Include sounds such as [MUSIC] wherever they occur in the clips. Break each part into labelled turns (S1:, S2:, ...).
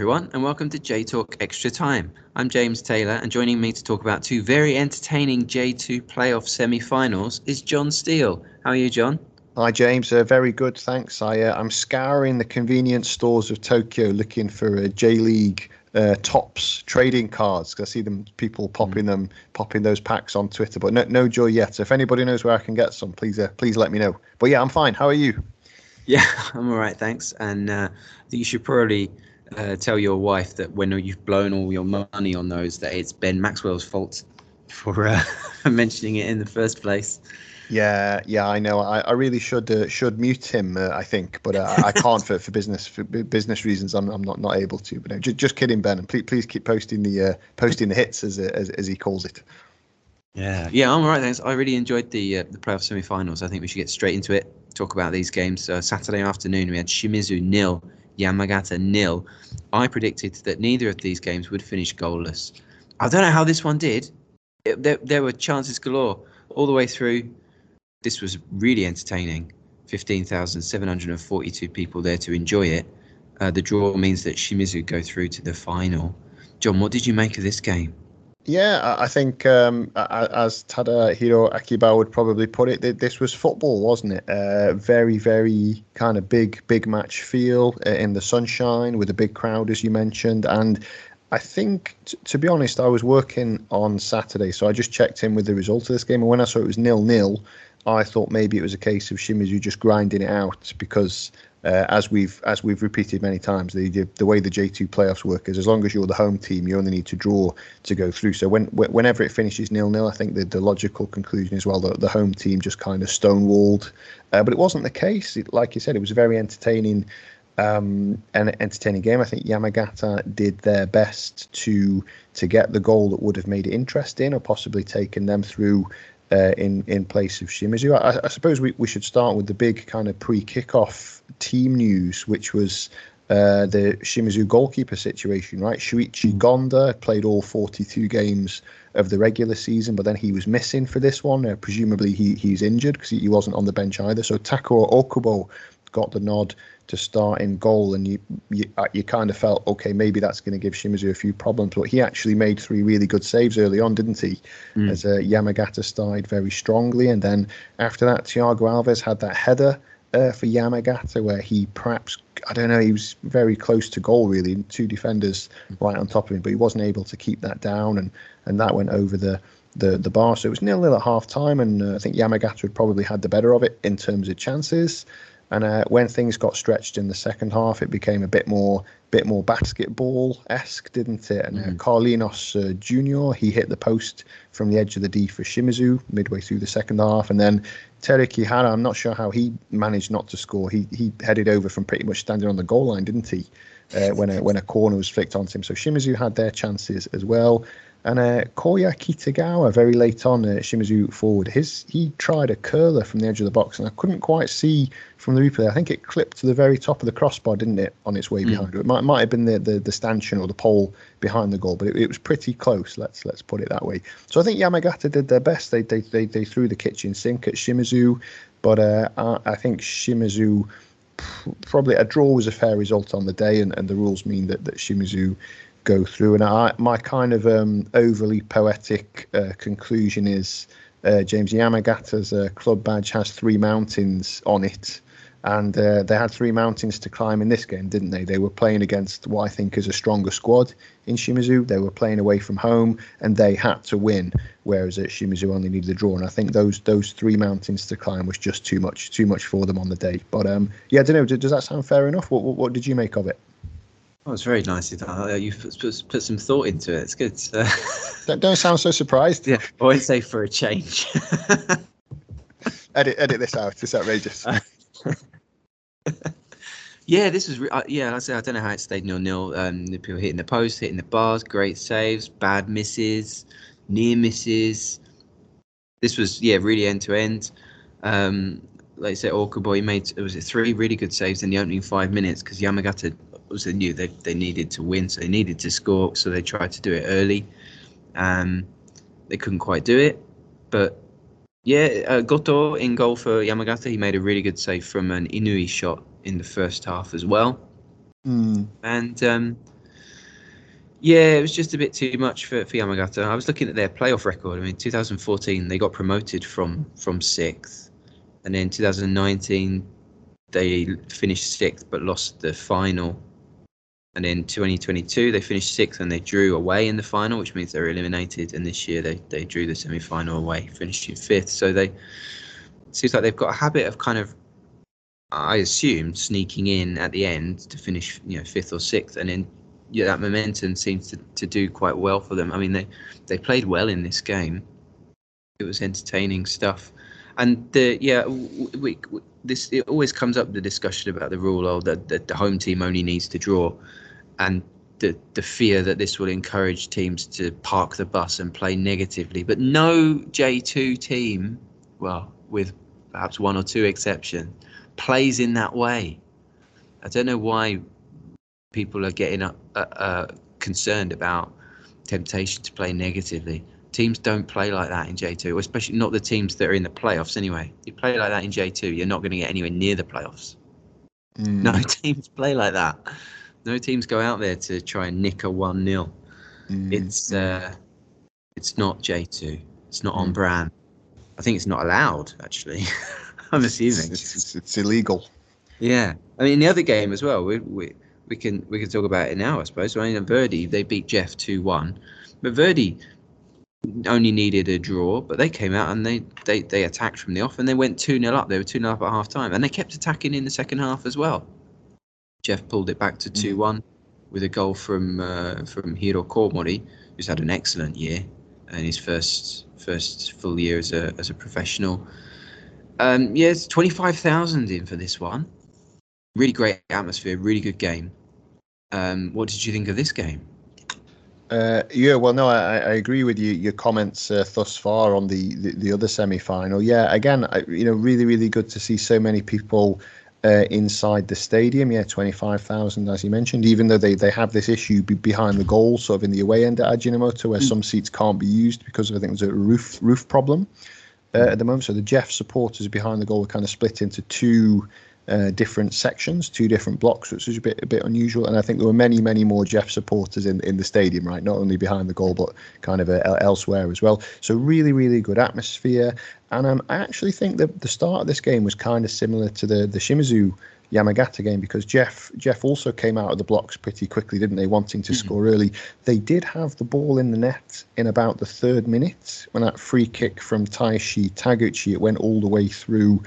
S1: Everyone, and welcome to J Talk Extra Time. I'm James Taylor, and joining me to talk about two very entertaining J2 playoff semi finals is Jon Steele. How are you, Jon?
S2: Hi, James. Uh, very good, thanks. I, uh, I'm scouring the convenience stores of Tokyo looking for a J League uh, Topps trading cards. because I see them people popping mm. them, popping those packs on Twitter, but no, no joy yet. So if anybody knows where I can get some, please, uh, please let me know. But yeah, I'm fine. How are you?
S1: Yeah, [LAUGHS] I'm all right, thanks. And uh, you should probably uh, tell your wife that when you've blown all your money on those, that it's Ben Maxwell's fault for uh, [LAUGHS] mentioning it in the first place.
S2: Yeah, yeah, I know. I, I really should uh, should mute him. Uh, I think, but uh, I can't for, for business for business reasons. I'm, I'm not not able to. But no, just, just kidding, Ben. And please please keep posting the uh, posting the hits as, as as he calls it.
S1: Yeah, yeah, I'm all right. Thanks. I really enjoyed the uh, the playoff semi-finals. I think we should get straight into it. Talk about these games. Uh, Saturday afternoon, we had Shimizu nil, Yamagata nil. I predicted that neither of these games would finish goalless. I don't know how this one did. It, there, there were chances galore all the way through. This was really entertaining. 15,742 people there to enjoy it. Uh, the draw means that Shimizu go through to the final. Jon, what did you make of this game?
S2: Yeah, I think um, as Tadahiro Akiba would probably put it, this was football, wasn't it? Uh, very, very kind of big, big match feel uh, in the sunshine with a big crowd, as you mentioned. And I think, t- to be honest, I was working on Saturday, so I just checked in with the result of this game. And when I saw it was nil nil, I thought maybe it was a case of Shimizu just grinding it out because uh, as we've as we've repeated many times, the, the, the way the J2 playoffs work is as long as you're the home team, you only need to draw to go through. So when whenever it finishes nil nil, I think the, the logical conclusion is well that the home team just kind of stonewalled, uh, but it wasn't the case. It, like you said, it was a very entertaining. Um, an entertaining game. I think Yamagata did their best to to get the goal that would have made it interesting, or possibly taken them through uh, in in place of Shimizu. I, I, suppose we, we should start with the big kind of pre kickoff team news, which was uh, the Shimizu goalkeeper situation. Right, Shuichi Gonda played all 42 games of the regular season, but then he was missing for this one. Uh, presumably he he's injured because he, he wasn't on the bench either. So Takuo Okubo got the nod to start in goal, and you you, uh, you kind of felt okay, maybe that's going to give Shimizu a few problems. But he actually made three really good saves early on, didn't he? Mm. As uh, Yamagata started very strongly, and then after that, Thiago Alves had that header uh, for Yamagata where he perhaps I don't know he was very close to goal really, two defenders right on top of him, but he wasn't able to keep that down, and and that went over the the the bar. So it was nil nil at half time, and uh, I think Yamagata had probably had the better of it in terms of chances. And uh, when things got stretched in the second half, it became a bit more bit more basketball esque, didn't it? And uh, mm. Carlinhos uh, Junior he hit the post from the edge of the D for Shimizu midway through the second half, and then Teruki Hara, I'm not sure how he managed not to score. He he headed over from pretty much standing on the goal line, didn't he? Uh, when a when a corner was flicked onto him. So Shimizu had their chances as well. And uh, Koya Kitagawa, very late on, uh, Shimizu forward, his he tried a curler from the edge of the box, and I couldn't quite see from the replay. I think it clipped to the very top of the crossbar, didn't it, on its way mm. behind it? Might, might have been the, the, the stanchion or the pole behind the goal, but it, it, was pretty close. Let's let's put it that way. So I think Yamagata did their best. They they they, they threw the kitchen sink at Shimizu, but uh, I, I think Shimizu probably a draw was a fair result on the day, and, and the rules mean that that Shimizu go through. And I, my kind of um, overly poetic uh, conclusion is uh, James Yamagata's uh, club badge has three mountains on it. And uh, they had three mountains to climb in this game, didn't they? They were playing against what I think is a stronger squad in Shimizu. They were playing away from home, and they had to win. Whereas at Shimizu only needed a draw, and I think those those three mountains to climb was just too much, too much for them on the day. But um, yeah, I don't know. Does that sound fair enough? What, what, what did you make of it?
S1: Oh, it's very nice. Uh, you've put, put, some thought into it. It's good. Uh, [LAUGHS]
S2: don't, don't sound so surprised.
S1: Yeah, always say for a change.
S2: edit, edit this out. It's outrageous. [LAUGHS]
S1: yeah, this was. Uh, yeah, I say I don't know how it stayed nil nil. Um, the people hitting the post, hitting the bars, great saves, bad misses, near misses. This was yeah, really end to end. Um, like I said, Okubo made it was three really good saves in the opening five minutes because Yamagata obviously knew they, they needed to win, so they needed to score, so they tried to do it early. Um, they couldn't quite do it, but yeah, uh, Goto in goal for Yamagata. He made a really good save from an Inui shot in the first half as well.
S2: Mm.
S1: And um, yeah, it was just a bit too much for, for Yamagata. I was looking at their playoff record. I mean, 2014 they got promoted from from sixth, and then 2019 they finished sixth but lost the final. And in 2022 they finished sixth and they drew away in the final, which means they were eliminated. And this year they, they drew the semi final away, finishing fifth. So they seems like they've got a habit of kind of I assume sneaking in at the end to finish, you know, fifth or sixth, and then yeah, that momentum seems to, to do quite well for them. I mean, they they played well in this game. It was entertaining stuff, and the yeah, we, we this it always comes up the discussion about the rule oh that, the home team only needs to draw, and the the fear that this will encourage teams to park the bus and play negatively. But no J two team, well, with perhaps one or two exceptions plays in that way. I don't know why people are getting uh, uh, concerned about temptation to play negatively. Teams don't play like that in J2, especially not the teams that are in the playoffs anyway. You play like that in J2, you're not going to get anywhere near the playoffs. Mm. No [LAUGHS] teams play like that. No teams go out there to try and nick a 1 0. Mm. It's uh, it's not J2. It's not mm. on brand. I think it's not allowed, actually. [LAUGHS] I'm assuming
S2: it's, it's, it's, illegal.
S1: Yeah, I mean the other game as well. We, we we can we can talk about it now, I suppose. I mean, Verdy they beat JEF two one, but Verdy only needed a draw, but they came out and they, they, they attacked from the off and they went 2 0 up. They were 2 0 up at half time and they kept attacking in the second half as well. JEF pulled it back to 2 1 with a goal from uh, from Hiro Komori, who's had an excellent year and his first first full year as a, as a professional. Um, yeah, it's 25,000 in for this one. Really great atmosphere, really good game. Um, what did you think of this game?
S2: Uh, yeah, well, no, I, I agree with you. Your comments uh, thus far on the, the, the other semi final. Yeah, again, I, you know, really, really good to see so many people uh, inside the stadium. Yeah, twenty five thousand, as you mentioned. Even though they, they have this issue be behind the goal, sort of in the away end at Ajinomoto, where mm. some seats can't be used because of I think there's a roof roof problem uh, at the moment. So the JEF supporters behind the goal were kind of split into two uh, different sections, two different blocks, which was a bit a bit unusual. And I think there were many, many more JEF supporters in in the stadium, right? Not only behind the goal, but kind of uh, elsewhere as well. So really, really good atmosphere. And um, I actually think that the start of this game was kind of similar to the the Shimizu Yamagata game because JEF JEF also came out of the blocks pretty quickly, didn't they? Wanting to mm-hmm. score early. They did have the ball in the net in about the third minute when that free kick from Taishi Taguchi it went all the way through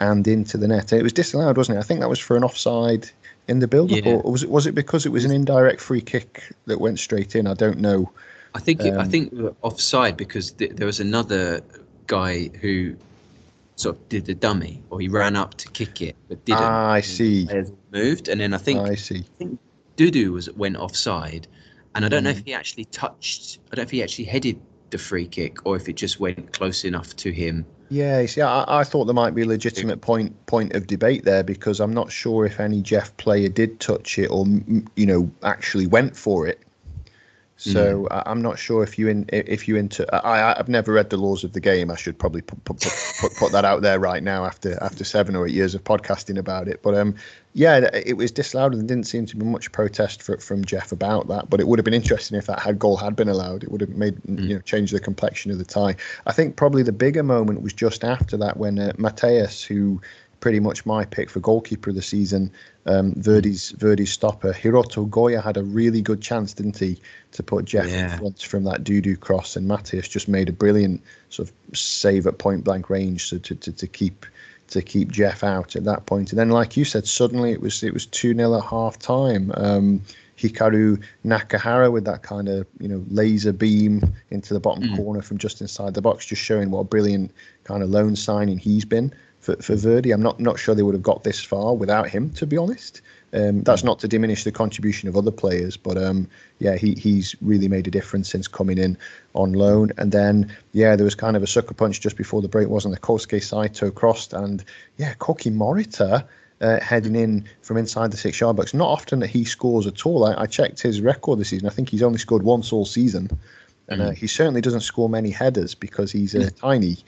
S2: and into the net. it was disallowed, wasn't it? I think that was for an offside in the build-up, yeah. or was it was it because it was an indirect free kick that went straight in? I don't know.
S1: I think um, I think offside because th- there was another guy who sort of did the dummy, or he ran up to kick it but didn't.
S2: Ah, I see.
S1: Moved, and then I think
S2: I see.
S1: I think Dudu was went offside, and I don't mm. know if mm. he actually touched. I don't know if he actually headed the free kick or if it just went close enough to him.
S2: Yeah, see, I, I thought there might be a legitimate point point of debate there because I'm not sure if any JEF player did touch it or you know actually went for it. So mm. I'm not sure if you in if you into I I've never read the laws of the game. I should probably put put, put, put that out there right now after after seven or eight years of podcasting about it. But um yeah, it was disallowed and didn't seem to be much protest for, from JEF about that. But it would have been interesting if that had goal had been allowed. It would have made mm. you know changed the complexion of the tie. I think probably the bigger moment was just after that when uh, Matheus, who pretty much my pick for goalkeeper of the season. Um, Verdy's Verdy's stopper Hiroto Goya had a really good chance, didn't he, to put JEF yeah. in front from that Dudu cross, and Matheus just made a brilliant sort of save at point blank range, so to, to, to keep to keep JEF out at that point. And then, like you said, suddenly it was it was two 0 at half time. Um, Hikaru Nakahara with that kind of you know laser beam into the bottom mm. corner from just inside the box, just showing what a brilliant kind of loan signing he's been for, for Verdy. I'm not not sure they would have got this far without him, to be honest. Um, that's not to diminish the contribution of other players, but um, yeah, he he's really made a difference since coming in on loan. And then yeah, there was kind of a sucker punch just before the break, wasn't the Kosuke Saito crossed, and yeah, Koki Morita. Uh, heading in from inside the six yard box. Not often that he scores at all. I, I, checked his record this season. I think he's only scored once all season. And uh, mm. he certainly doesn't score many headers because he's uh, tiny.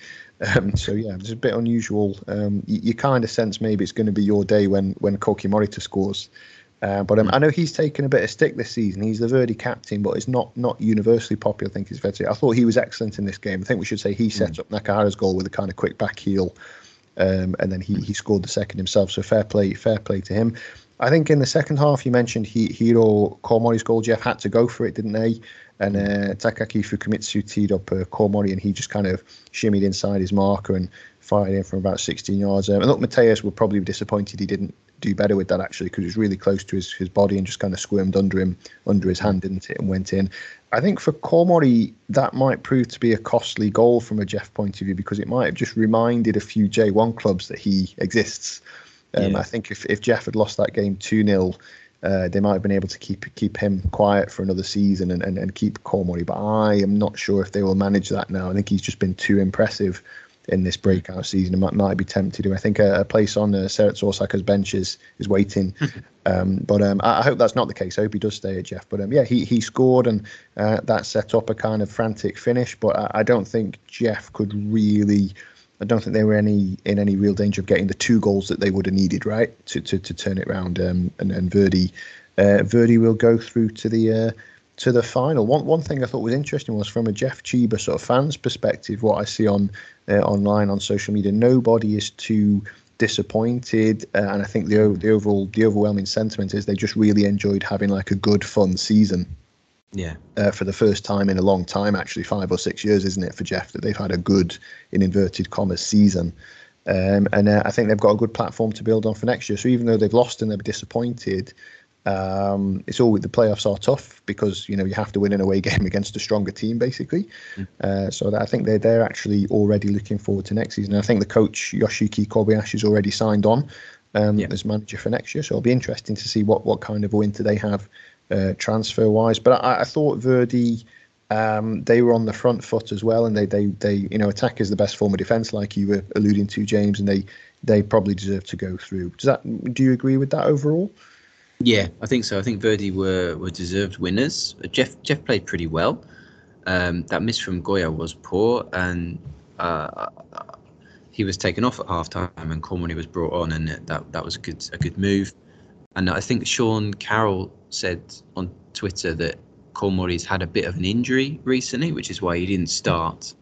S2: Um, so yeah, it's a bit unusual. Um, you, you kind of sense maybe it's going to be your day when when Koki Morita scores. Uh, but um, I know he's taken a bit of stick this season. He's the Verdy captain, but it's not not universally popular. I think it's fair to say. I thought he was excellent in this game. I think we should say he set mm. up Nakahara's goal with a kind of quick back heel, um, and then he he scored the second himself. So fair play, fair play to him. I think in the second half, you mentioned he, Hiro Komori's goal. JEF had to go for it, didn't they? And uh, Takaki Fukumitsu teed up uh, Komori, and he just kind of shimmied inside his marker and fired in from about 16 yards. Um, and look, Matheus would probably be disappointed he didn't do better with that actually because it was really close to his, his body and just kind of squirmed under him, under his hand, didn't it, and went in. I think for Komori, that might prove to be a costly goal from a JEF point of view because it might have just reminded a few J1 clubs that he exists. Um, yeah. I think if, if JEF had lost that game 2 0, uh, they might have been able to keep keep him quiet for another season and, and, and keep Komori. But I am not sure if they will manage that now. I think he's just been too impressive in this breakout season and might, might be tempted to. I think a, a place on uh, Cerezo Osaka's bench is, is waiting. [LAUGHS] um, but um, I, I, hope that's not the case. I hope he does stay at JEF. But um, yeah, he, he scored and uh, that set up a kind of frantic finish. But I, I, don't think JEF could really. I don't think they were any in any real danger of getting the two goals that they would have needed, right, to to, to turn it around. Um, and, and Verdy, uh, Verdy will go through to the uh, to the final. One one thing I thought was interesting was from a JEF Chiba sort of fans perspective, what I see on uh, online on social media, nobody is too disappointed, uh, and I think the the overall the overwhelming sentiment is they just really enjoyed having like a good fun season.
S1: Yeah.
S2: Uh, for the first time in a long time, actually five or six years, isn't it, for JEF that they've had a good in inverted commas season. Um, and uh, I think they've got a good platform to build on for next year. So even though they've lost and they're disappointed, um, it's all the playoffs are tough because you know you have to win an away [LAUGHS] game against a stronger team, basically. Mm. Uh, so I think they're they're actually already looking forward to next season. And I think the coach Yoshiki Kobayashi has already signed on um, yeah. as manager for next year. So it'll be interesting to see what what kind of a winter they have uh, transfer wise. But I, I thought Verdy. Um, they were on the front foot as well, and they, they, they, you know, attack is the best form of defence, like you were alluding to, James, and they, they probably deserve to go through. Does that? Do you agree with that overall?
S1: Yeah, I think so. I think Verdy were were deserved winners. JEF JEF played pretty well. Um, that miss from Goya was poor, and uh, he was taken off at half time, and Komori was brought on, and that that was a good a good move. And I think Sean Carroll said on Twitter that Komori's had a bit of an injury recently, which is why he didn't start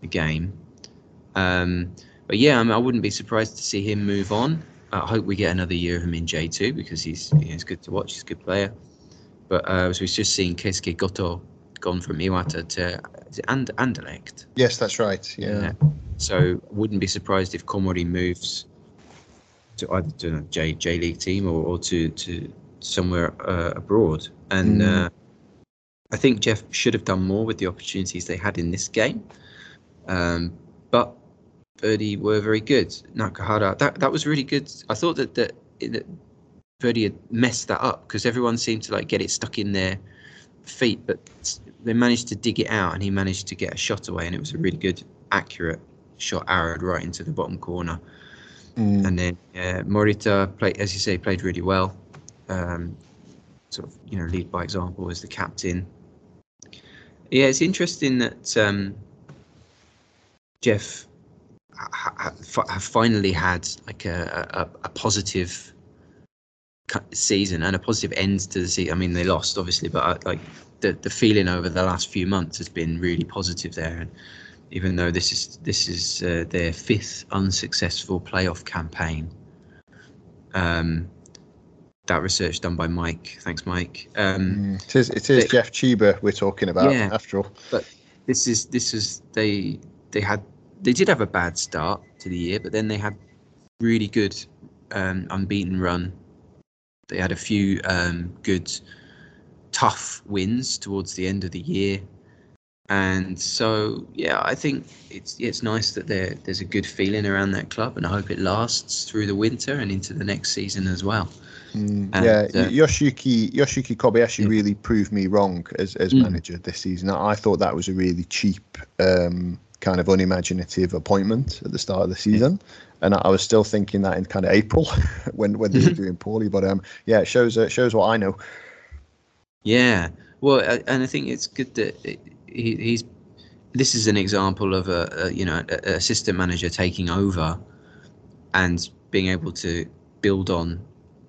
S1: the game. Um, but yeah, I, mean, I wouldn't be surprised to see him move on. I hope we get another year of him in J2 because he's he's good to watch. He's a good player. But uh, so we've just seen Keisuke Goto gone from Iwata to and Anderlecht.
S2: Yes, that's right. Yeah. yeah.
S1: So wouldn't be surprised if Komori moves to either to a J J League team or, or to to somewhere uh, abroad. And mm. uh, I think JEF should have done more with the opportunities they had in this game. Um, but Verdy were very good. Nakahara, that that was really good. I thought that that, that Verdy had messed that up because everyone seemed to like get it stuck in their feet, but they managed to dig it out, and he managed to get a shot away, and it was a really good, accurate shot, arrowed right into the bottom corner. Mm. And then uh, Morita played, as you say, played really well. Um, sort of, you know, lead by example as the captain. Yeah, it's interesting that um, JEF have finally had like a, a, a, positive season and a positive end to the season. I mean, they lost obviously, but uh, like the the feeling over the last few months has been really positive there. And even though this is this is uh, their fifth unsuccessful playoff campaign, um, that research done by Mike. Thanks, Mike. Um,
S2: mm, it is it is they, JEF Chiba we're talking about yeah, after all.
S1: But this is this is they they had they did have a bad start to the year, but then they had really good um, unbeaten run. They had a few um, good, tough wins towards the end of the year, and so yeah, I think it's it's nice that there there's a good feeling around that club, and I hope it lasts through the winter and into the next season as well.
S2: Mm, and, yeah, uh, Yoshiki Yoshiki Kobayashi yeah. really proved me wrong as as mm. manager this season. I, I, thought that was a really cheap um, kind of unimaginative appointment at the start of the season. And I was still thinking that in kind of April [LAUGHS] when when they were mm-hmm. doing poorly. But um, yeah, it shows uh, shows what I know.
S1: Yeah, well, and I think it's good that he, he's. This is an example of a, a you know a, assistant manager taking over and being able to build on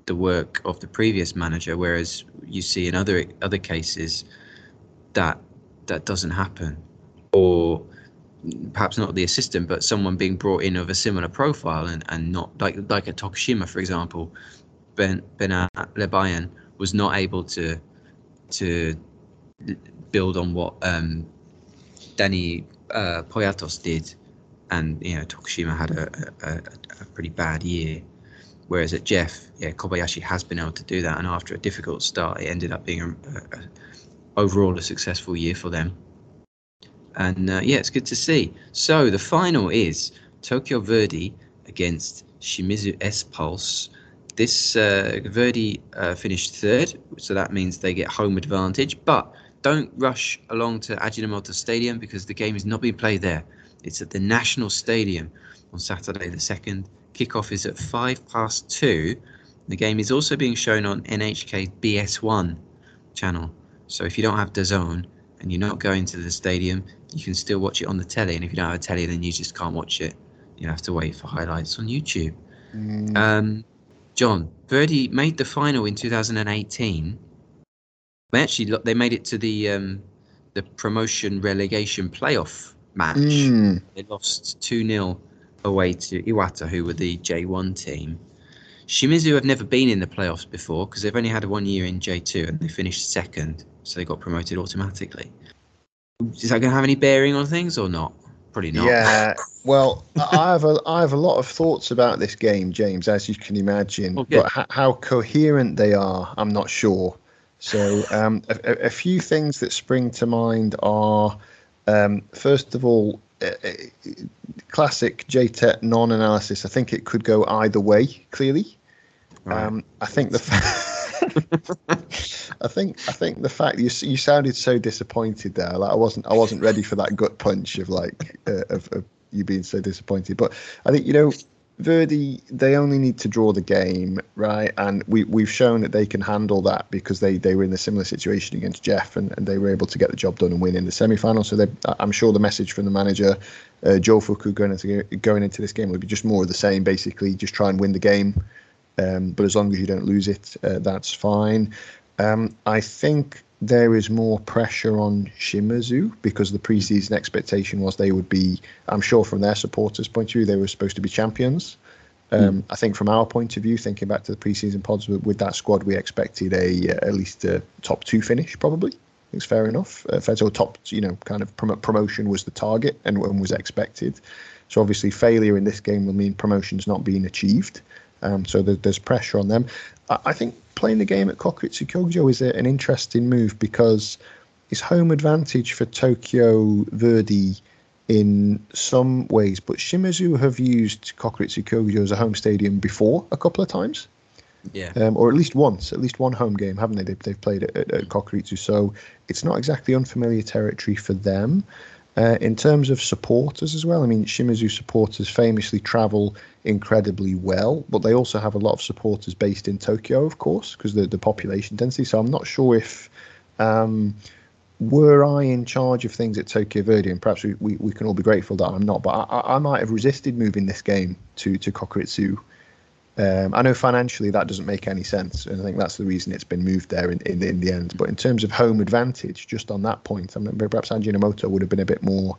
S1: the work of the previous manager, whereas you see in other other cases that that doesn't happen, or perhaps not the assistant, but someone being brought in of a similar profile and, and not like like a Tokushima, for example, Ben Benat Labaien was not able to to build on what um, Dani uh, Poyatos did, and you know Tokushima had a, a, a, pretty bad year. Whereas at JEF, yeah, Kobayashi has been able to do that, and after a difficult start, it ended up being a, a overall a successful year for them. And uh, yeah, it's good to see. So the final is Tokyo Verdy against Shimizu S Pulse. This uh, Verdy uh, finished third, so that means they get home advantage. But don't rush along to Ajinomoto Stadium because the game is not being played there. It's at the National Stadium on Saturday the 2nd. Kickoff is at 5 past 2. The game is also being shown on NHK BS1 channel. So if you don't have DAZN and you're not going to the stadium, you can still watch it on the telly. And if you don't have a telly, then you just can't watch it. You have to wait for highlights on YouTube. Mm. Um, Jon, Verdy made the final in 2018 they actually they made it to the um, the promotion relegation playoff match. Mm. They lost two 0 away to Iwata, who were the J1 team. Shimizu have never been in the playoffs before because they've only had one year in J2 and they finished second, so they got promoted automatically. Is that going to have any bearing on things or not? Probably not.
S2: Yeah. Well, I have a I have a lot of thoughts about this game, James, as you can imagine. Okay. But how coherent they are, I'm not sure. So, um, a, a, few things that spring to mind are um, first of all, classic JTET non analysis. I think it could go either way, clearly. Right. Um, I think the [LAUGHS] I think I think the fact you you sounded so disappointed there. Like I wasn't I wasn't ready for that gut punch of like uh, of, of you being so disappointed. But I think you know Verdy, they only need to draw the game, right? And we, we've shown that they can handle that because they, they were in a similar situation against JEF and, and they were able to get the job done and win in the semi final. So they, I'm sure the message from the manager, uh, Jofuku, going into, going into this game will be just more of the same, basically, just try and win the game. Um, but as long as you don't lose it, uh, that's fine. Um, I think there is more pressure on Shimizu because the preseason expectation was they would be, I'm sure from their supporters' point of view, they were supposed to be champions. Um, mm. I think from our point of view, thinking back to the preseason pods with, with that squad, we expected a uh, at least a top two finish, probably. It's fair enough. Uh, Federal top, you know, kind of prom- promotion was the target and, and, was expected. So obviously, failure in this game will mean promotion's not being achieved. Um, so there, there's pressure on them. I, I think playing the game at Kokuritsu Kyogijo is a, an interesting move because it's home advantage for Tokyo Verdy in some ways, but Shimizu have used Kokuritsu Kyogijo as a home stadium before a couple of times.
S1: Yeah.
S2: Um, or at least once, at least one home game, haven't they? They've, they've played at, at, at Kokuritsu, so it's not exactly unfamiliar territory for them. Uh, in terms of supporters as well, I mean, Shimizu supporters famously travel incredibly well, but they also have a lot of supporters based in Tokyo, of course, because the the population density. So I'm not sure if um, were I in charge of things at Tokyo Verdy, and perhaps we, we, we can all be grateful that I'm not, but I, I might have resisted moving this game to to Kokuritsu um, I know financially that doesn't make any sense, and I think that's the reason it's been moved there in, in, in the end. But in terms of home advantage, just on that point, I mean, perhaps Ajinomoto would have been a bit more.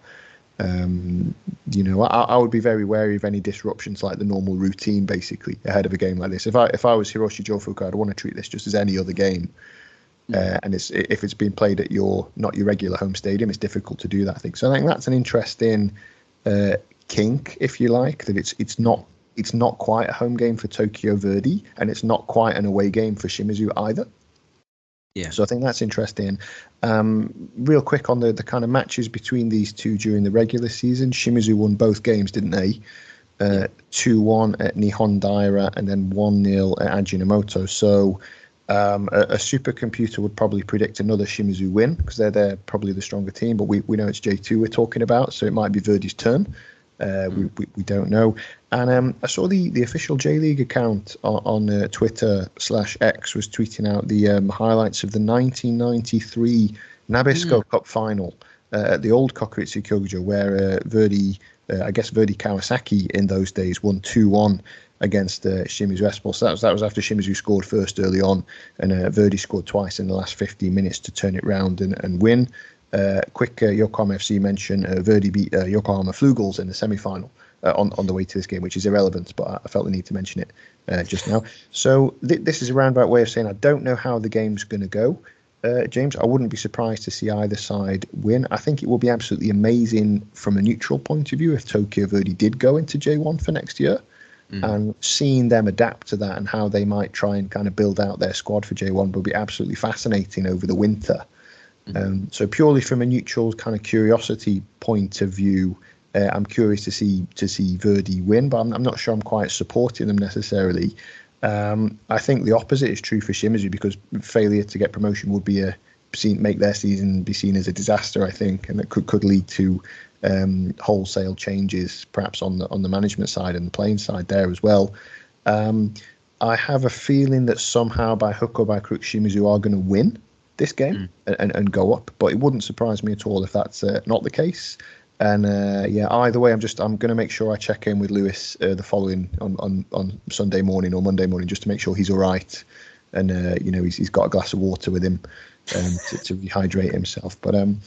S2: Um, you know, I, I, would be very wary of any disruptions like the normal routine, basically, ahead of a game like this. If I if I was Hiroshi Jofuku, I'd want to treat this just as any other game. Hmm. Uh, and it's if it's being played at your not your regular home stadium, it's difficult to do that. I think so. I think that's an interesting uh, kink, if you like, that it's it's not it's not quite a home game for Tokyo Verdy, and it's not quite an away game for Shimizu either.
S1: Yeah.
S2: So I think that's interesting. Um, real quick on the, the kind of matches between these two during the regular season. Shimizu won both games, didn't they? Uh, 2 1 at Nihon Daira and then 1 0 at Ajinomoto. So um, a, a, supercomputer would probably predict another Shimizu win because they're, they're probably the stronger team, but we, we know it's J2 we're talking about, so it might be Verdy's turn. Uh, we, we, we, don't know. And um, I saw the, the official J League account on, on uh, Twitter slash X was tweeting out the um, highlights of the 1993 Nabisco mm. Cup final uh, at the old Kokuritsu Kyogijo, where uh, Verdy, uh, I guess Verdy Kawasaki in those days won 2 1 against uh, Shimizu S-Pulse. So that was, that was after Shimizu scored first early on, and uh, Verdy scored twice in the last 15 minutes to turn it round and, and win. Uh, quick uh, Yokohama FC mention: uh, Verdy beat uh, Yokohama Flugels in the semi-final uh, on on the way to this game, which is irrelevant, but I, felt the need to mention it uh, just now. So th- this is a roundabout way of saying I don't know how the game's going to go. Uh, James, I wouldn't be surprised to see either side win. I think it will be absolutely amazing from a neutral point of view if Tokyo Verdy did go into J1 for next year. Mm. And seeing them adapt to that and how they might try and kind of build out their squad for J1 will be absolutely fascinating over the winter. Um, so purely from a neutral kind of curiosity point of view, uh, I'm curious to see to see Verdy win, but I'm, I'm not sure I'm quite supporting them necessarily. Um, I think the opposite is true for Shimizu because failure to get promotion would be a seen, make their season be seen as a disaster. I think, and it could could lead to um, wholesale changes, perhaps on the on the management side and the playing side there as well. Um, I have a feeling that somehow by hook or by crook, Shimizu are going to win this game mm. and, and go up. But it wouldn't surprise me at all if that's uh, not the case. And uh, yeah, either way, I'm just I'm going to make sure I check in with Lewis uh, the following on, on on Sunday morning or Monday morning just to make sure he's all right, and uh, you know he's he's got a glass of water with him um, to, to rehydrate himself. But um,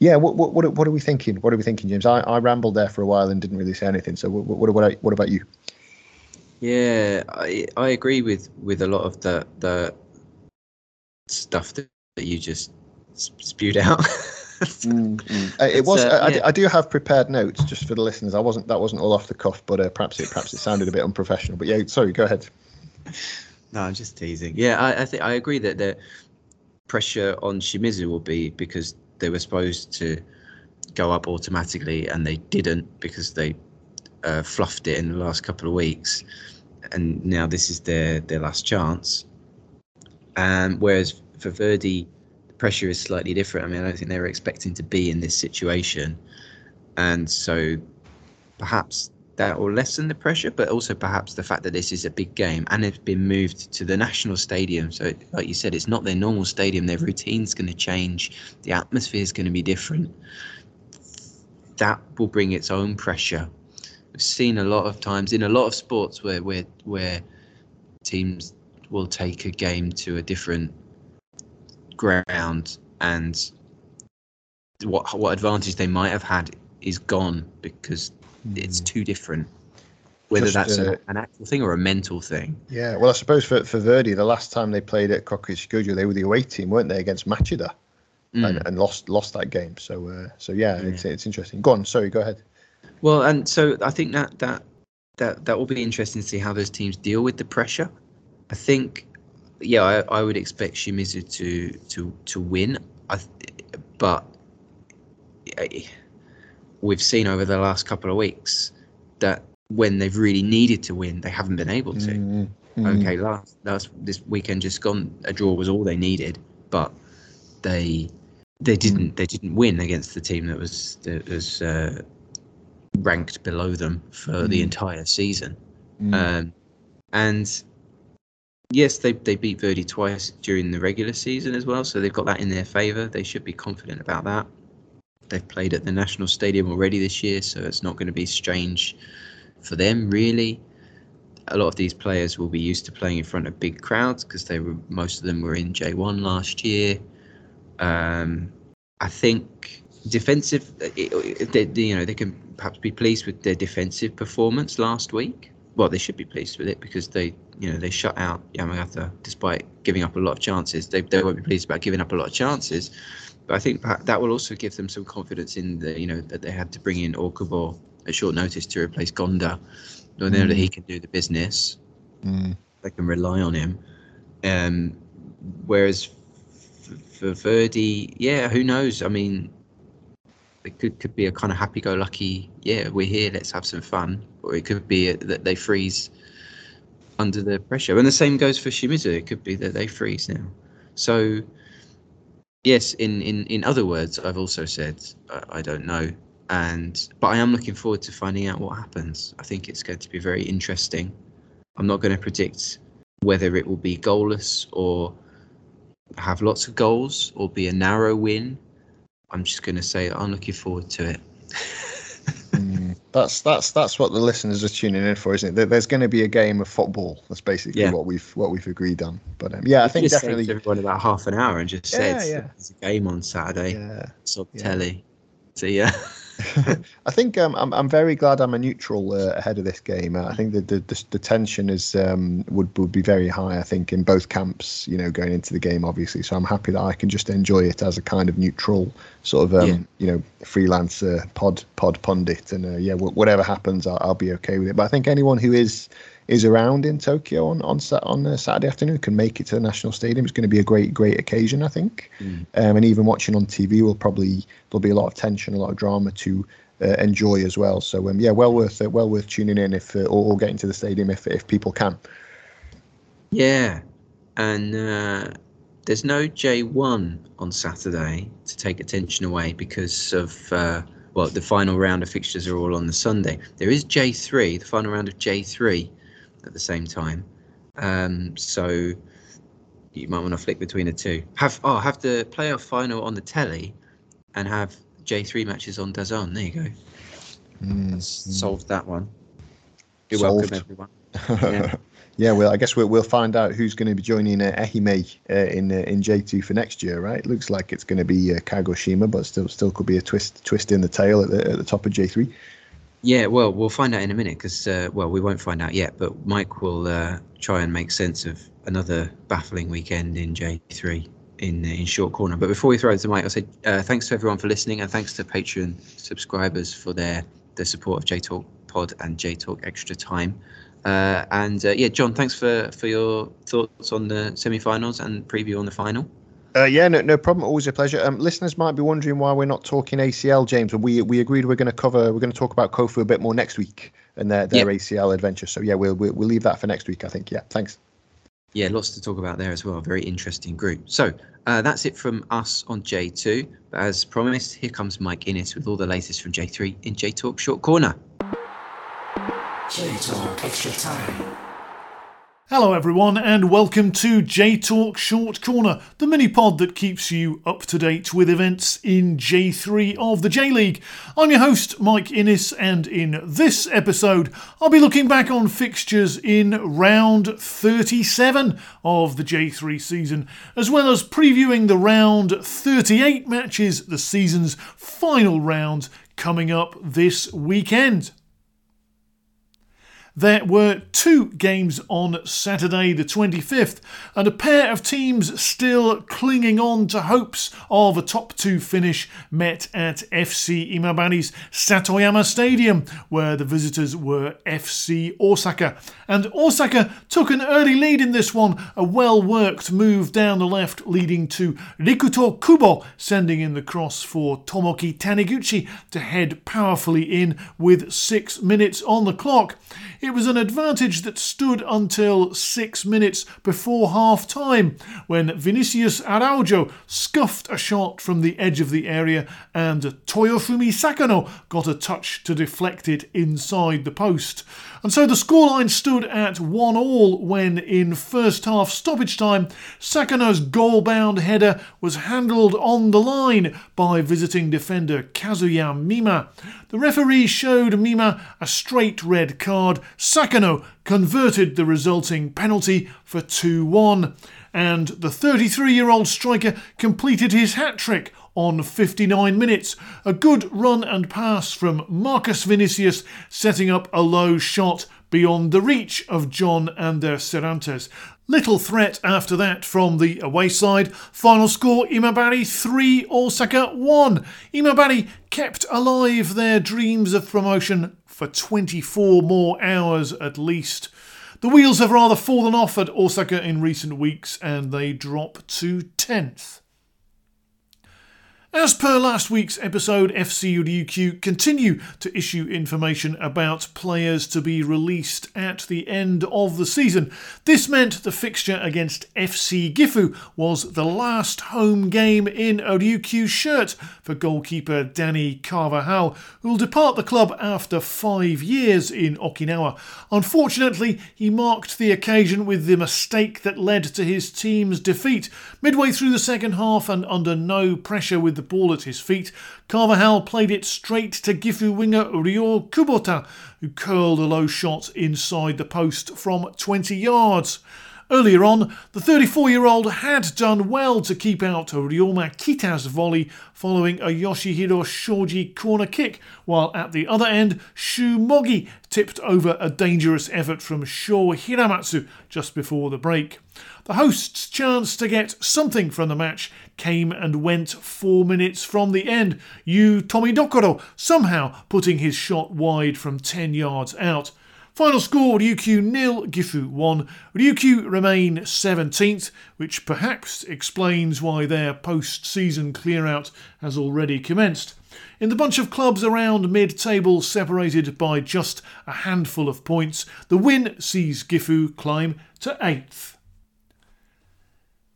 S2: yeah, what, what what what are we thinking? What are we thinking, James? I, I rambled there for a while and didn't really say anything. So what what what, what about you?
S1: Yeah, I I agree with with a lot of the the stuff that, that you just spewed out. [LAUGHS]
S2: mm, uh, it was. Uh, I, yeah. I, do have prepared notes just for the listeners. I wasn't. That wasn't all off the cuff, but uh, perhaps it perhaps it sounded a bit unprofessional. But yeah, sorry. Go ahead. [LAUGHS]
S1: No, I'm just teasing. Yeah, I, I think I agree that the pressure on Shimizu will be because they were supposed to go up automatically and they didn't because they uh, fluffed it in the last couple of weeks, and now this is their their last chance. And whereas for Verdy the pressure is slightly different. I mean, I don't think they were expecting to be in this situation, and so perhaps that will lessen the pressure, but also perhaps the fact that this is a big game and it's been moved to the national stadium. So, like you said, it's not their normal stadium. Their routine's going to change. The atmosphere is going to be different. That will bring its own pressure. We've seen a lot of times in a lot of sports where where where teams will take a game to a different ground and what what advantage they might have had is gone because mm. it's hmm. too different. Whether Just, that's uh, an actual thing or a mental thing.
S2: Yeah, well, I suppose for, for Verdy, the last time they played at Kokushikujo, they were the away team, weren't they, against Machida, mm. and, and, lost lost that game. So, uh, so yeah, yeah, It's, it's interesting. Go on, sorry, go ahead.
S1: Well, and so I think that that that that will be interesting to see how those teams deal with the pressure. I think yeah, I, I would expect Shimizu to to to win. I, but we've seen over the last couple of weeks that when they've really needed to win, they haven't been able to. Mm-hmm. Okay, last last this weekend just gone, a draw was all they needed, but they they didn't they didn't win against the team that was that was uh, ranked below them for mm. the entire season. Mm. Um, and yes, they they beat Verdy twice during the regular season as well, so they've got that in their favour. They should be confident about that. They've played at the national stadium already this year, so it's not going to be strange for them really. A lot of these players will be used to playing in front of big crowds because they were most of them were in J1 last year. Um, I think defensive, they, you know, they can perhaps be pleased with their defensive performance last week well, they should be pleased with it because they, you know, they shut out Yamagata despite giving up a lot of chances. They, they won't be pleased about giving up a lot of chances, but I think that will also give them some confidence in the, you know, that they had to bring in Okubo at short notice to replace Gonda. They know mm. that he mm. can do the business. Mm. They can rely on him. Um, whereas for Verdy, yeah, who knows? I mean, it could could be a kind of happy-go-lucky, yeah, we're here, let's have some fun, or it could be that they freeze under the pressure. And the same goes for Shimizu. It could be that they freeze now. So, yes, in in in other words, I've also said I, I don't know, and but I am looking forward to finding out what happens. I think it's going to be very interesting. I'm not going to predict whether it will be goalless or have lots of goals or be a narrow win I'm just going to say I'm looking forward to it. [LAUGHS]
S2: That's that's that's what the listeners are tuning in for, isn't it? There's going to be a game of football. That's basically
S1: Yeah.
S2: what we've what we've agreed on. But um, yeah, I think
S1: just
S2: definitely.
S1: everyone about half an hour and just
S2: Yeah,
S1: said
S2: yeah.
S1: there's a game on Saturday.
S2: Yeah. Yeah.
S1: telly. So yeah, [LAUGHS] [LAUGHS]
S2: I think um, I'm I'm very glad I'm a neutral uh, ahead of this game. I think that the, the the tension is um, would would be very high. I think in both camps, you know, going into the game, obviously. So I'm happy that I can just enjoy it as a kind of neutral sort of um,
S1: Yeah.
S2: you know freelancer pod pod pundit, and uh, yeah, wh- whatever happens, I'll, I'll be okay with it. But I think anyone who is is around in Tokyo on on on uh, Saturday afternoon can make it to the national stadium. It's going to be a great great occasion, I think.
S1: Mm.
S2: Um, and even watching on TV will probably there'll be a lot of tension, a lot of drama to uh, enjoy as well. So um, yeah, well worth it, well worth tuning in if uh, or, or getting to the stadium if if people can.
S1: yeah, and uh, there's no J1 on Saturday to take attention away because of uh, well, the final round of fixtures are all on the Sunday. There is J3, the final round of J3, at the same time. Um, so you might want to flick between the two. Have oh, have the playoff final on the telly, and have J3 matches on DAZN. There you go.
S2: Mm,
S1: Solved that one. You're
S2: Solved.
S1: welcome, everyone. [LAUGHS]
S2: yeah.
S1: Yeah.
S2: well, I guess we'll we'll find out who's going to be joining uh, Ehime uh, in uh, in J two for next year, right? Looks like it's going to be uh, Kagoshima, but still still could be a twist twist in the tail at the at the top of J three.
S1: Yeah, well, we'll find out in a minute because, uh, well, we won't find out yet, but Mike will uh, try and make sense of another baffling weekend in J3 in in short corner. But before we throw it to Mike, I'll say uh, thanks to everyone for listening and thanks to Patreon subscribers for their their support of J Talk Pod and J Talk Extra Time. Uh, and uh, yeah, Jon, thanks for for your thoughts on the semi-finals and preview on the final.
S2: Uh, yeah, no, no problem. Always a pleasure. Um, listeners might be wondering why we're not talking ACL, James. We we agreed we're going to cover. We're going to talk about Kofu a bit more next week and their their
S1: Yeah.
S2: ACL adventure. So yeah, we'll, we'll we'll leave that for next week. I think. Yeah, thanks.
S1: yeah, lots to talk about there as well. Very interesting group. So uh, that's it from us on J2. But as promised, here comes Mike Innes with all the latest from J3 in J Talk Short Corner.
S3: J Talk Extra Time.
S4: Hello, everyone, and welcome to J Talk Short Corner, the mini pod that keeps you up to date with events in J3 of the J League. I'm your host, Mike Innes, and in this episode, I'll be looking back on fixtures in round 37 of the J3 season, as well as previewing the round 38 matches, the season's final round, coming up this weekend. There were two games on Saturday, the 25th, and a pair of teams still clinging on to hopes of a top two finish met at FC Imabari's Satoyama Stadium, where the visitors were FC Osaka. And Osaka took an early lead in this one, a well worked move down the left, leading to Rikuto Kubo sending in the cross for Tomoki Taniguchi to head powerfully in with six minutes on the clock. It was an advantage that stood until six minutes before half time when Vinicius Araujo scuffed a shot from the edge of the area and Toyofumi Sakano got a touch to deflect it inside the post. And so the scoreline stood at 1 all when, in first half stoppage time, Sakano's goal bound header was handled on the line by visiting defender Kazuya Mima. The referee showed Mima a straight red card. Sakano converted the resulting penalty for 2 1. And the 33 year old striker completed his hat trick on 59 minutes. A good run and pass from Marcus Vinicius, setting up a low shot beyond the reach of John and their Cervantes. Little threat after that from the away side. Final score Imabari 3, Osaka 1. Imabari kept alive their dreams of promotion for 24 more hours at least. The wheels have rather fallen off at Osaka in recent weeks and they drop to 10th. As per last week's episode, FC Ryukyu continue to issue information about players to be released at the end of the season. This meant the fixture against FC Gifu was the last home game in Ryukyu shirt for goalkeeper Danny Carvajal, who will depart the club after five years in Okinawa. Unfortunately, he marked the occasion with the mistake that led to his team's defeat. Midway through the second half and under no pressure with the the ball at his feet, Carvajal played it straight to Gifu winger Ryo Kubota, who curled a low shot inside the post from 20 yards. Earlier on, the 34 year old had done well to keep out Ryoma Kita's volley following a Yoshihiro Shoji corner kick, while at the other end, Shu Mogi tipped over a dangerous effort from Sho Hiramatsu just before the break. The hosts' chance to get something from the match came and went four minutes from the end. Yu Tomidokoro somehow putting his shot wide from 10 yards out. Final score Ryukyu nil, Gifu 1. Ryukyu remain 17th, which perhaps explains why their post season clear out has already commenced. In the bunch of clubs around mid table, separated by just a handful of points, the win sees Gifu climb to 8th.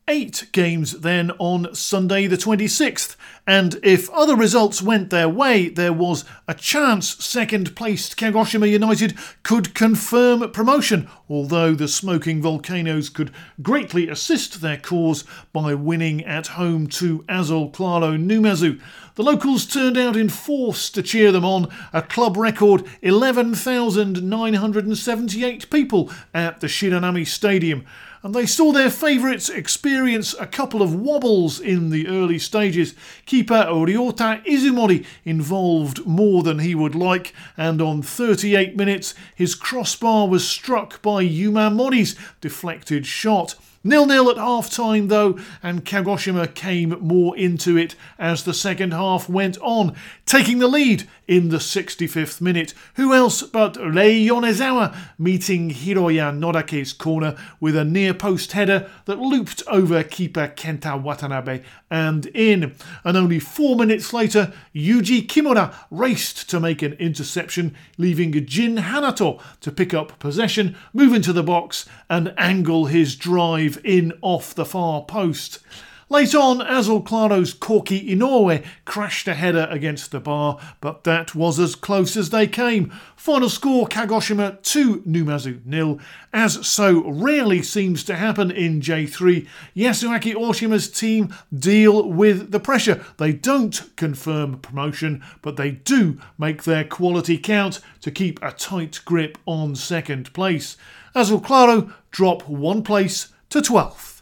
S4: Eight games then on Sunday the 26th, and if other results went their way, there was a chance second placed Kagoshima United could confirm promotion, although the Smoking Volcanoes could greatly assist their cause by winning at home to Azul Claro Numazu. The locals turned out in force to cheer them on, a club record 11,978 people at the Shiranami Stadium and they saw their favourites experience a couple of wobbles in the early stages. Keeper Ryota Izumori involved more than he would like, and on 38 minutes, his crossbar was struck by Yuma Mori's deflected shot. Nil-nil at half-time though, and Kagoshima came more into it as the second half went on, taking the lead in the 65th minute. Who else but Rei Yonezawa meeting Hiroya Nodake's corner with a near post header that looped over keeper Kenta Watanabe and in. And only four minutes later, Yuji Kimura raced to make an interception, leaving Jin Hanato to pick up possession, move into the box, and angle his drive in off the far post. Late on, Azul Claro's Corky Inoue crashed a header against the bar, but that was as close as they came. Final score Kagoshima 2, Numazu nil. As so rarely seems to happen in J3, Yasuaki Oshima's team deal with the pressure. They don't confirm promotion, but they do make their quality count to keep a tight grip on second place. Azul Claro drop one place to 12th.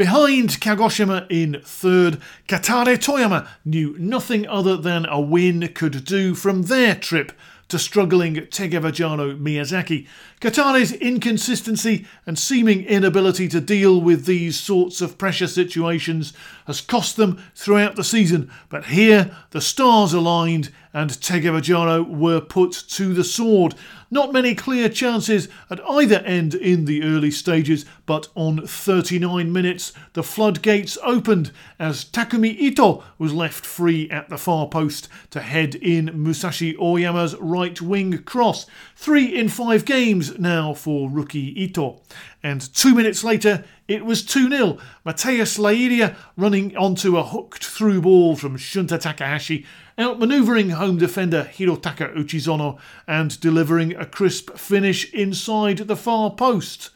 S4: Behind Kagoshima in third, Kataller Toyama knew nothing other than a win could do from their trip to struggling Tegevajaro Miyazaki. Kataller's inconsistency and seeming inability to deal with these sorts of pressure situations has cost them throughout the season, but here the stars aligned and Tegevajaro were put to the sword. Not many clear chances at either end in the early stages, but on 39 minutes the floodgates opened as Takumi Ito was left free at the far post to head in Musashi Oyama's right wing cross. Three in five games now for rookie Ito. And two minutes later, it was 2 0. Matheus Leiria running onto a hooked through ball from Shunta Takahashi outmanoeuvring home defender Hirotaka Uchizono and delivering a crisp finish inside the far post.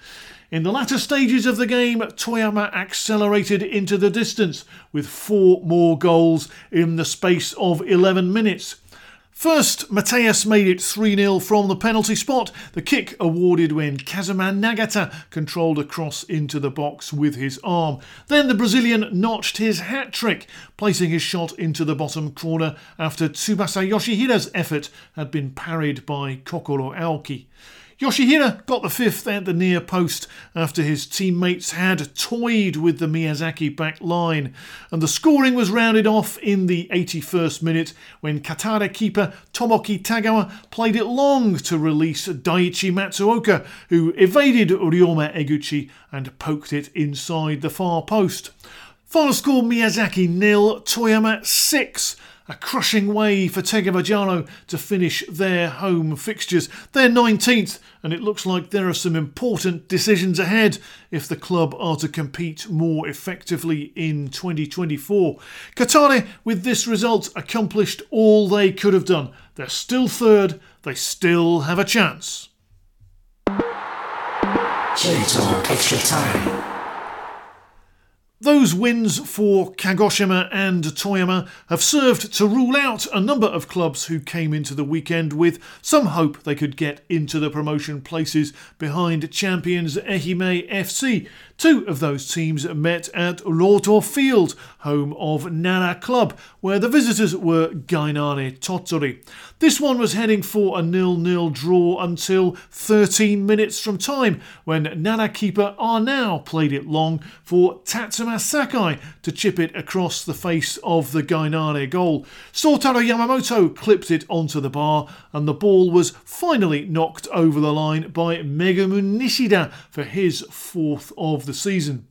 S4: In the latter stages of the game, Toyama accelerated into the distance with four more goals in the space of 11 minutes. First, Matheus made it 3 0 from the penalty spot, the kick awarded when Kazuma Nagata controlled a cross into the box with his arm. Then the Brazilian notched his hat trick, placing his shot into the bottom corner after Tsubasa Yoshihira's effort had been parried by Kokoro Aoki. Yoshihira got the fifth at the near post after his teammates had toyed with the Miyazaki back line, and the scoring was rounded off in the 81st minute when Kataller keeper Tomoki Tagawa played it long to release Daichi Matsuoka, who evaded Ryoma Eguchi and poked it inside the far post. Final score Miyazaki nil, Toyama 6 a crushing way for Tegevajaro to finish their home fixtures. They're 19th, and it looks like there are some important decisions ahead if the club are to compete more effectively in 2024. Kataller, with this result, accomplished all they could have done. They're still third, they still have a chance.
S3: Extra Time.
S4: Those wins for Kagoshima and Toyama have served to rule out a number of clubs who came into the weekend with some hope they could get into the promotion places behind champions Ehime FC. Two of those teams met at Rohto Field, home of Nara Club, where the visitors were Gainare Tottori. This one was heading for a nil-nil draw until 13 minutes from time, when Nara keeper Arnau played it long for Tatsuma Sakai to chip it across the face of the Gainare goal. Sotaro Yamamoto clipped it onto the bar, and the ball was finally knocked over the line by Megumi Nishida for his fourth of the season.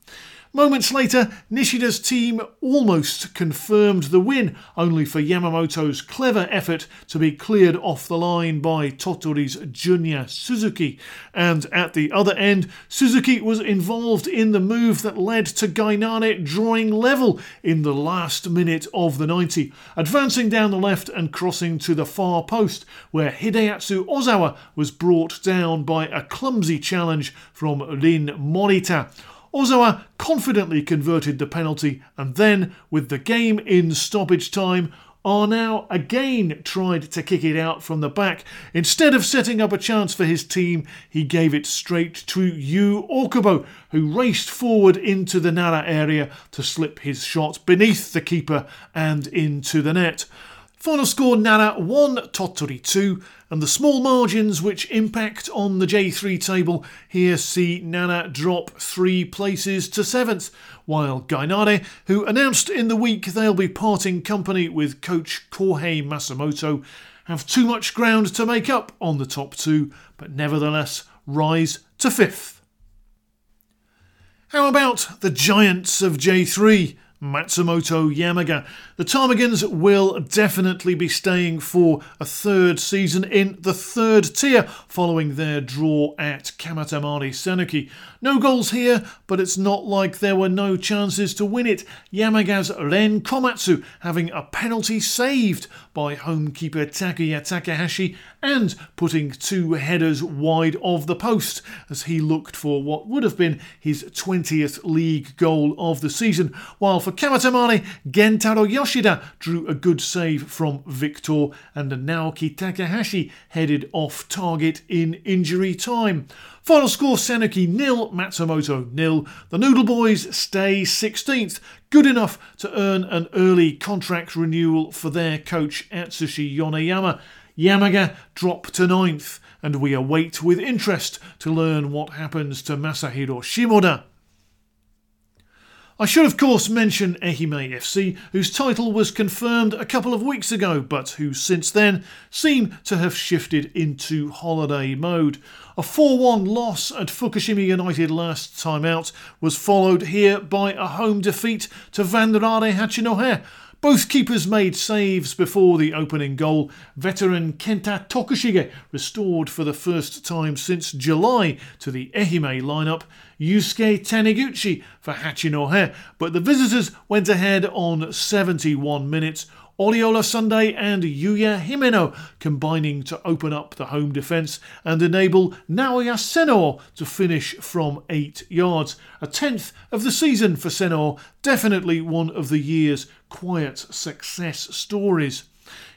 S4: Moments later, Nishida's team almost confirmed the win, only for Yamamoto's clever effort to be cleared off the line by Tottori's Junya Suzuki. And at the other end, Suzuki was involved in the move that led to Gainare drawing level in the last minute of the 90, advancing down the left and crossing to the far post, where Hideatsu Ozawa was brought down by a clumsy challenge from Rin Morita. Ozawa confidently converted the penalty, and then, with the game in stoppage time, Arnau again tried to kick it out from the back. Instead of setting up a chance for his team, he gave it straight to Yu Okubo, who raced forward into the Nara area to slip his shot beneath the keeper and into the net. Final score Nara 1, Tottori 2, and the small margins which impact on the J3 table here see Nara drop three places to seventh, while Gainare, who announced in the week they'll be parting company with coach Kohei Masumoto, have too much ground to make up on the top two, but nevertheless rise to fifth. How about the Giants of J3? Matsumoto Yamaga. The Ptarmigans will definitely be staying for a third season in the third tier following their draw at Kamatamare Sanuki. No goals here, but it's not like there were no chances to win it. Yamaga's Ren Komatsu having a penalty saved by homekeeper Takuya Takahashi and putting two headers wide of the post as he looked for what would have been his 20th league goal of the season. While for Kamatamare, Gentaro Yoshida drew a good save from Victor and Naoki Takahashi headed off target in injury time. Final score Sanuki nil, Matsumoto nil. The Noodle Boys stay 16th, good enough to earn an early contract renewal for their coach Atsushi Yoneyama. Yamaga drop to 9th, and we await with interest to learn what happens to Masahiro Shimoda. I should, of course, mention Ehime FC, whose title was confirmed a couple of weeks ago, but who since then seem to have shifted into holiday mode. A 4 1 loss at Fukushima United last time out was followed here by a home defeat to Vanraure Hachinohe. Both keepers made saves before the opening goal. Veteran Kenta Tokushige restored for the first time since July to the Ehime lineup. Yusuke Taniguchi for Hachinohe, but the visitors went ahead on 71 minutes. Oriola Sunday and Yuya Himeno combining to open up the home defence and enable Naoya Seno to finish from 8 yards. A tenth of the season for Seno, definitely one of the year's quiet success stories.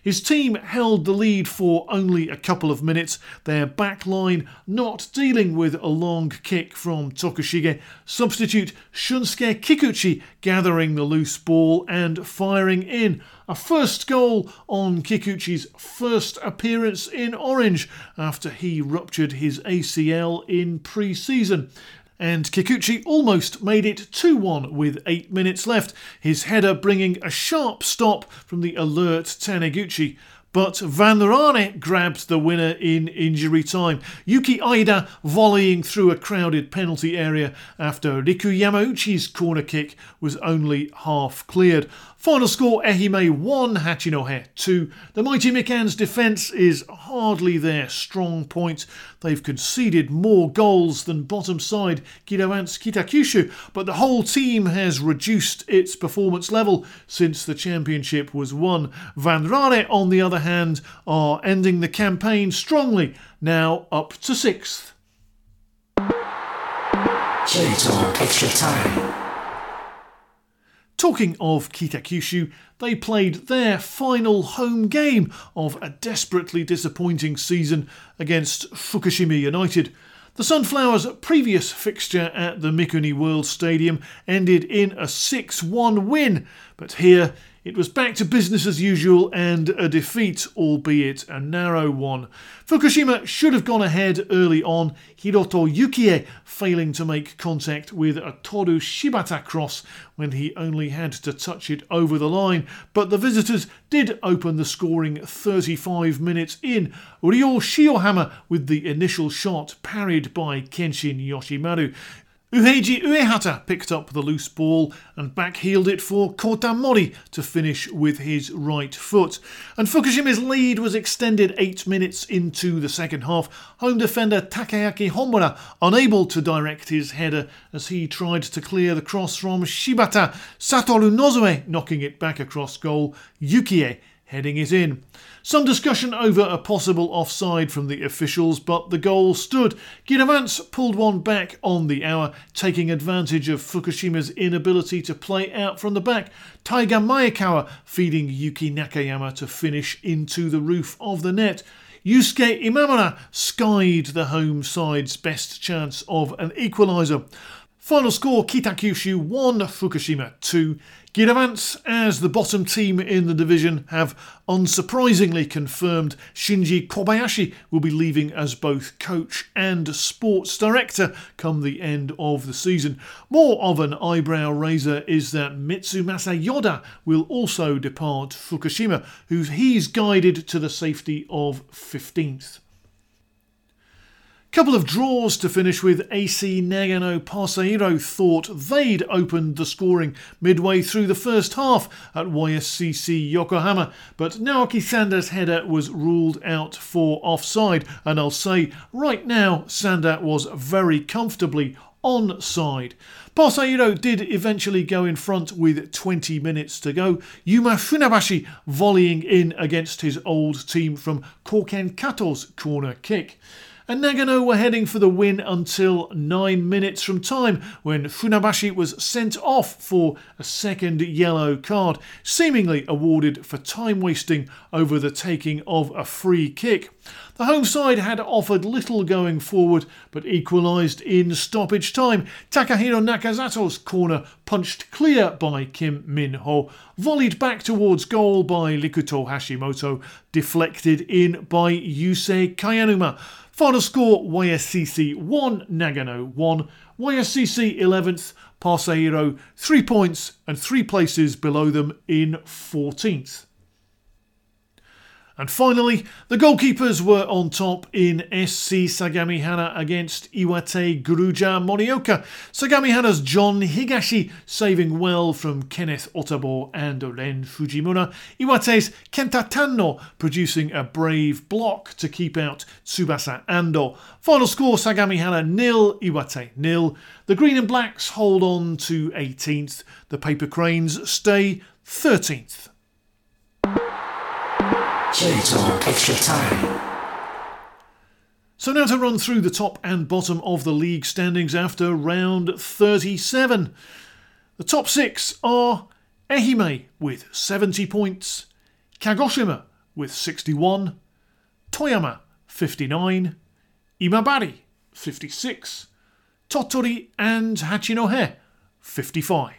S4: His team held the lead for only a couple of minutes, their back line not dealing with a long kick from Tokushige. Substitute Shunsuke Kikuchi gathering the loose ball and firing in. A first goal on Kikuchi's first appearance in orange after he ruptured his ACL in pre season and Kikuchi almost made it 2 1 with 8 minutes left, his header bringing a sharp stop from the alert Taniguchi. But Vanraure grabbed the winner in injury time. Yuki Aida volleying through a crowded penalty area after Riku Yamauchi's corner kick was only half cleared. Final score Ehime 1, Hachinohe 2. The Mighty Mikan's defence is hardly their strong point. They've conceded more goals than bottom side Giravanz Kitakyushu, but the whole team has reduced its performance level since the championship was won. Vanraure, on the other hand, are ending the campaign strongly, now up to sixth.
S3: Extra Time.
S4: Talking of Kitakyushu, they played their final home game of a desperately disappointing season against Fukushima United. The Sunflowers' previous fixture at the Mikuni World Stadium ended in a 6 1 win, but here it was back to business as usual and a defeat, albeit a narrow one. Fukushima should have gone ahead early on, Hiroto Yukie failing to make contact with a Toru Shibata cross when he only had to touch it over the line. But the visitors did open the scoring 35 minutes in. Ryo Shiohama with the initial shot parried by Kenshin Yoshimaru. Ueji Uehata picked up the loose ball and backheeled it for Kota Mori to finish with his right foot. And Fukushima's lead was extended eight minutes into the second half. Home defender Takayaki Homura unable to direct his header as he tried to clear the cross from Shibata. Satoru Nozoe knocking it back across goal. Yukie heading it in. Some discussion over a possible offside from the officials, but the goal stood. Giravanz pulled one back on the hour, taking advantage of Fukushima's inability to play out from the back. Taiga Maekawa feeding Yuki Nakayama to finish into the roof of the net. Yusuke Imamura skied the home side's best chance of an equaliser. Final score Kitakyushu 1, Fukushima 2. Giravanz, as the bottom team in the division, have unsurprisingly confirmed Shinji Kobayashi will be leaving as both coach and sports director come the end of the season. More of an eyebrow raiser is that Mitsumasa Yoda will also depart Fukushima, who he's guided to the safety of 15th. Couple of draws to finish with AC Nagano Parceiro thought they'd opened the scoring midway through the first half at YSCC Yokohama, but Naoki Sanda's header was ruled out for offside, and I'll say right now Sanda was very comfortably onside. Parceiro did eventually go in front with 20 minutes to go. Yuma Funabashi volleying in against his old team from Koken Kato's corner kick and Nagano were heading for the win until 9 minutes from time when Funabashi was sent off for a second yellow card, seemingly awarded for time wasting over the taking of a free kick. The home side had offered little going forward, but equalised in stoppage time. Takahiro Nakazato's corner punched clear by Kim Min Ho, volleyed back towards goal by Rikuto Hashimoto, deflected in by Yusei Kayanuma. Final score YSCC 1, Nagano 1, YSCC 11th, Parceiro 3 points and 3 places below them in 14th. And finally, the goalkeepers were on top in SC Sagamihara against Iwate Grulla Morioka. Sagamihara's John Higashi saving well from Kenneth Otabo and Ren Fujimura. Iwate's Kenta Tanno producing a brave block to keep out Tsubasa Ando. Final score Sagamihara nil, Iwate nil. The Green and Blacks hold on to 18th. The Paper Cranes stay 13th.
S3: Extra Time.
S4: So now to run through the top and bottom of the league standings after round 37. The top six are Ehime with 70 points, Kagoshima with 61, Toyama 59, Imabari 56, Tottori and Hachinohe 55.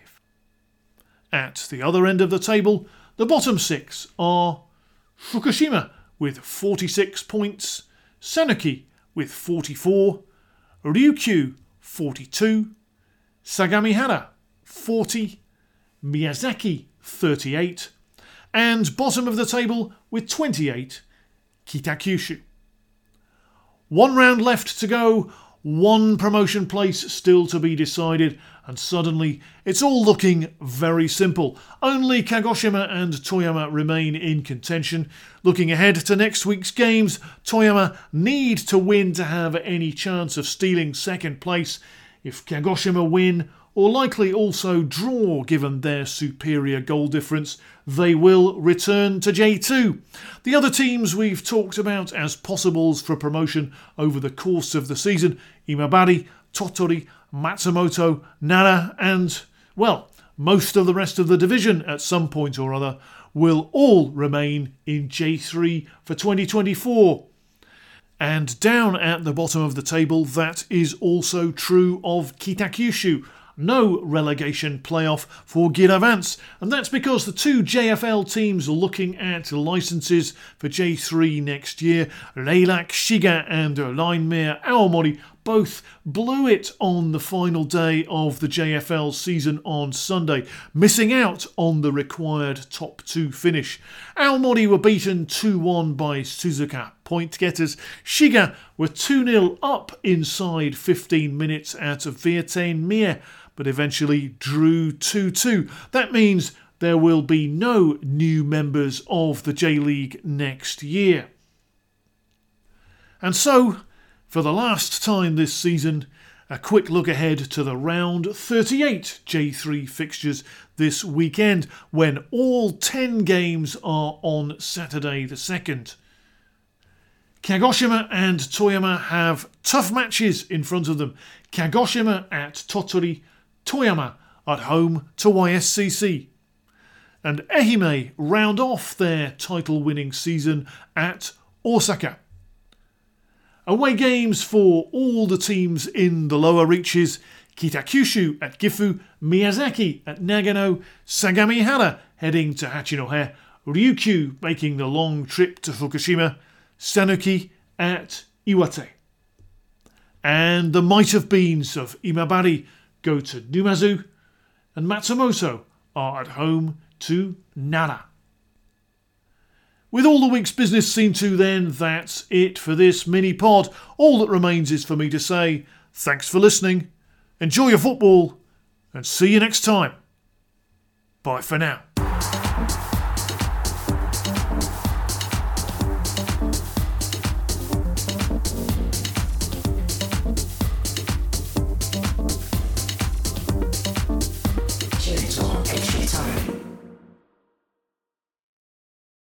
S4: At the other end of the table, the bottom six are Fukushima with 46 points, Sanuki with 44, Ryukyu 42, Sagamihara 40, Miyazaki 38, and bottom of the table with 28, Kitakyushu. One round left to go, one promotion place still to be decided, and suddenly it's all looking very simple. Only Kagoshima and Toyama remain in contention. Looking ahead to next week's games, Toyama need to win to have any chance of stealing second place. If Kagoshima win, or likely also draw given their superior goal difference, they will return to J2. The other teams we've talked about as possibles for promotion over the course of the season Imabari, Tottori, Matsumoto, Nara, and, well, most of the rest of the division at some point or other will all remain in J3 for 2024. And down at the bottom of the table, that is also true of Kitakyushu. No relegation playoff for Giravanz, and that's because the two JFL teams are looking at licenses for J3 next year. Reilac Shiga and Reinmeer Aomori both blew it on the final day of the JFL season on Sunday, missing out on the required top two finish. Aomori were beaten 2 1 by Suzuka point getters. Shiga were 2 0 up inside 15 minutes out of Veertien Mie, but eventually drew 2 2. That means there will be no new members of the J League next year. And so for the last time this season, a quick look ahead to the round 38 J3 fixtures this weekend when all 10 games are on Saturday the 2nd. Kagoshima and Toyama have tough matches in front of them. Kagoshima at Tottori, Toyama at home to YSCC. And Ehime round off their title winning season at Osaka. Away games for all the teams in the lower reaches Kitakyushu at Gifu, Miyazaki at Nagano, Sagamihara heading to Hachinohe, Ryukyu making the long trip to Fukushima, Sanuki at Iwate. And the might have beens of Imabari go to Numazu, and Matsumoto are at home to Nara. With all the week's business seen to, then, that's it for this mini pod. All that remains is for me to say thanks for listening, enjoy your football, and see you next time. Bye for now.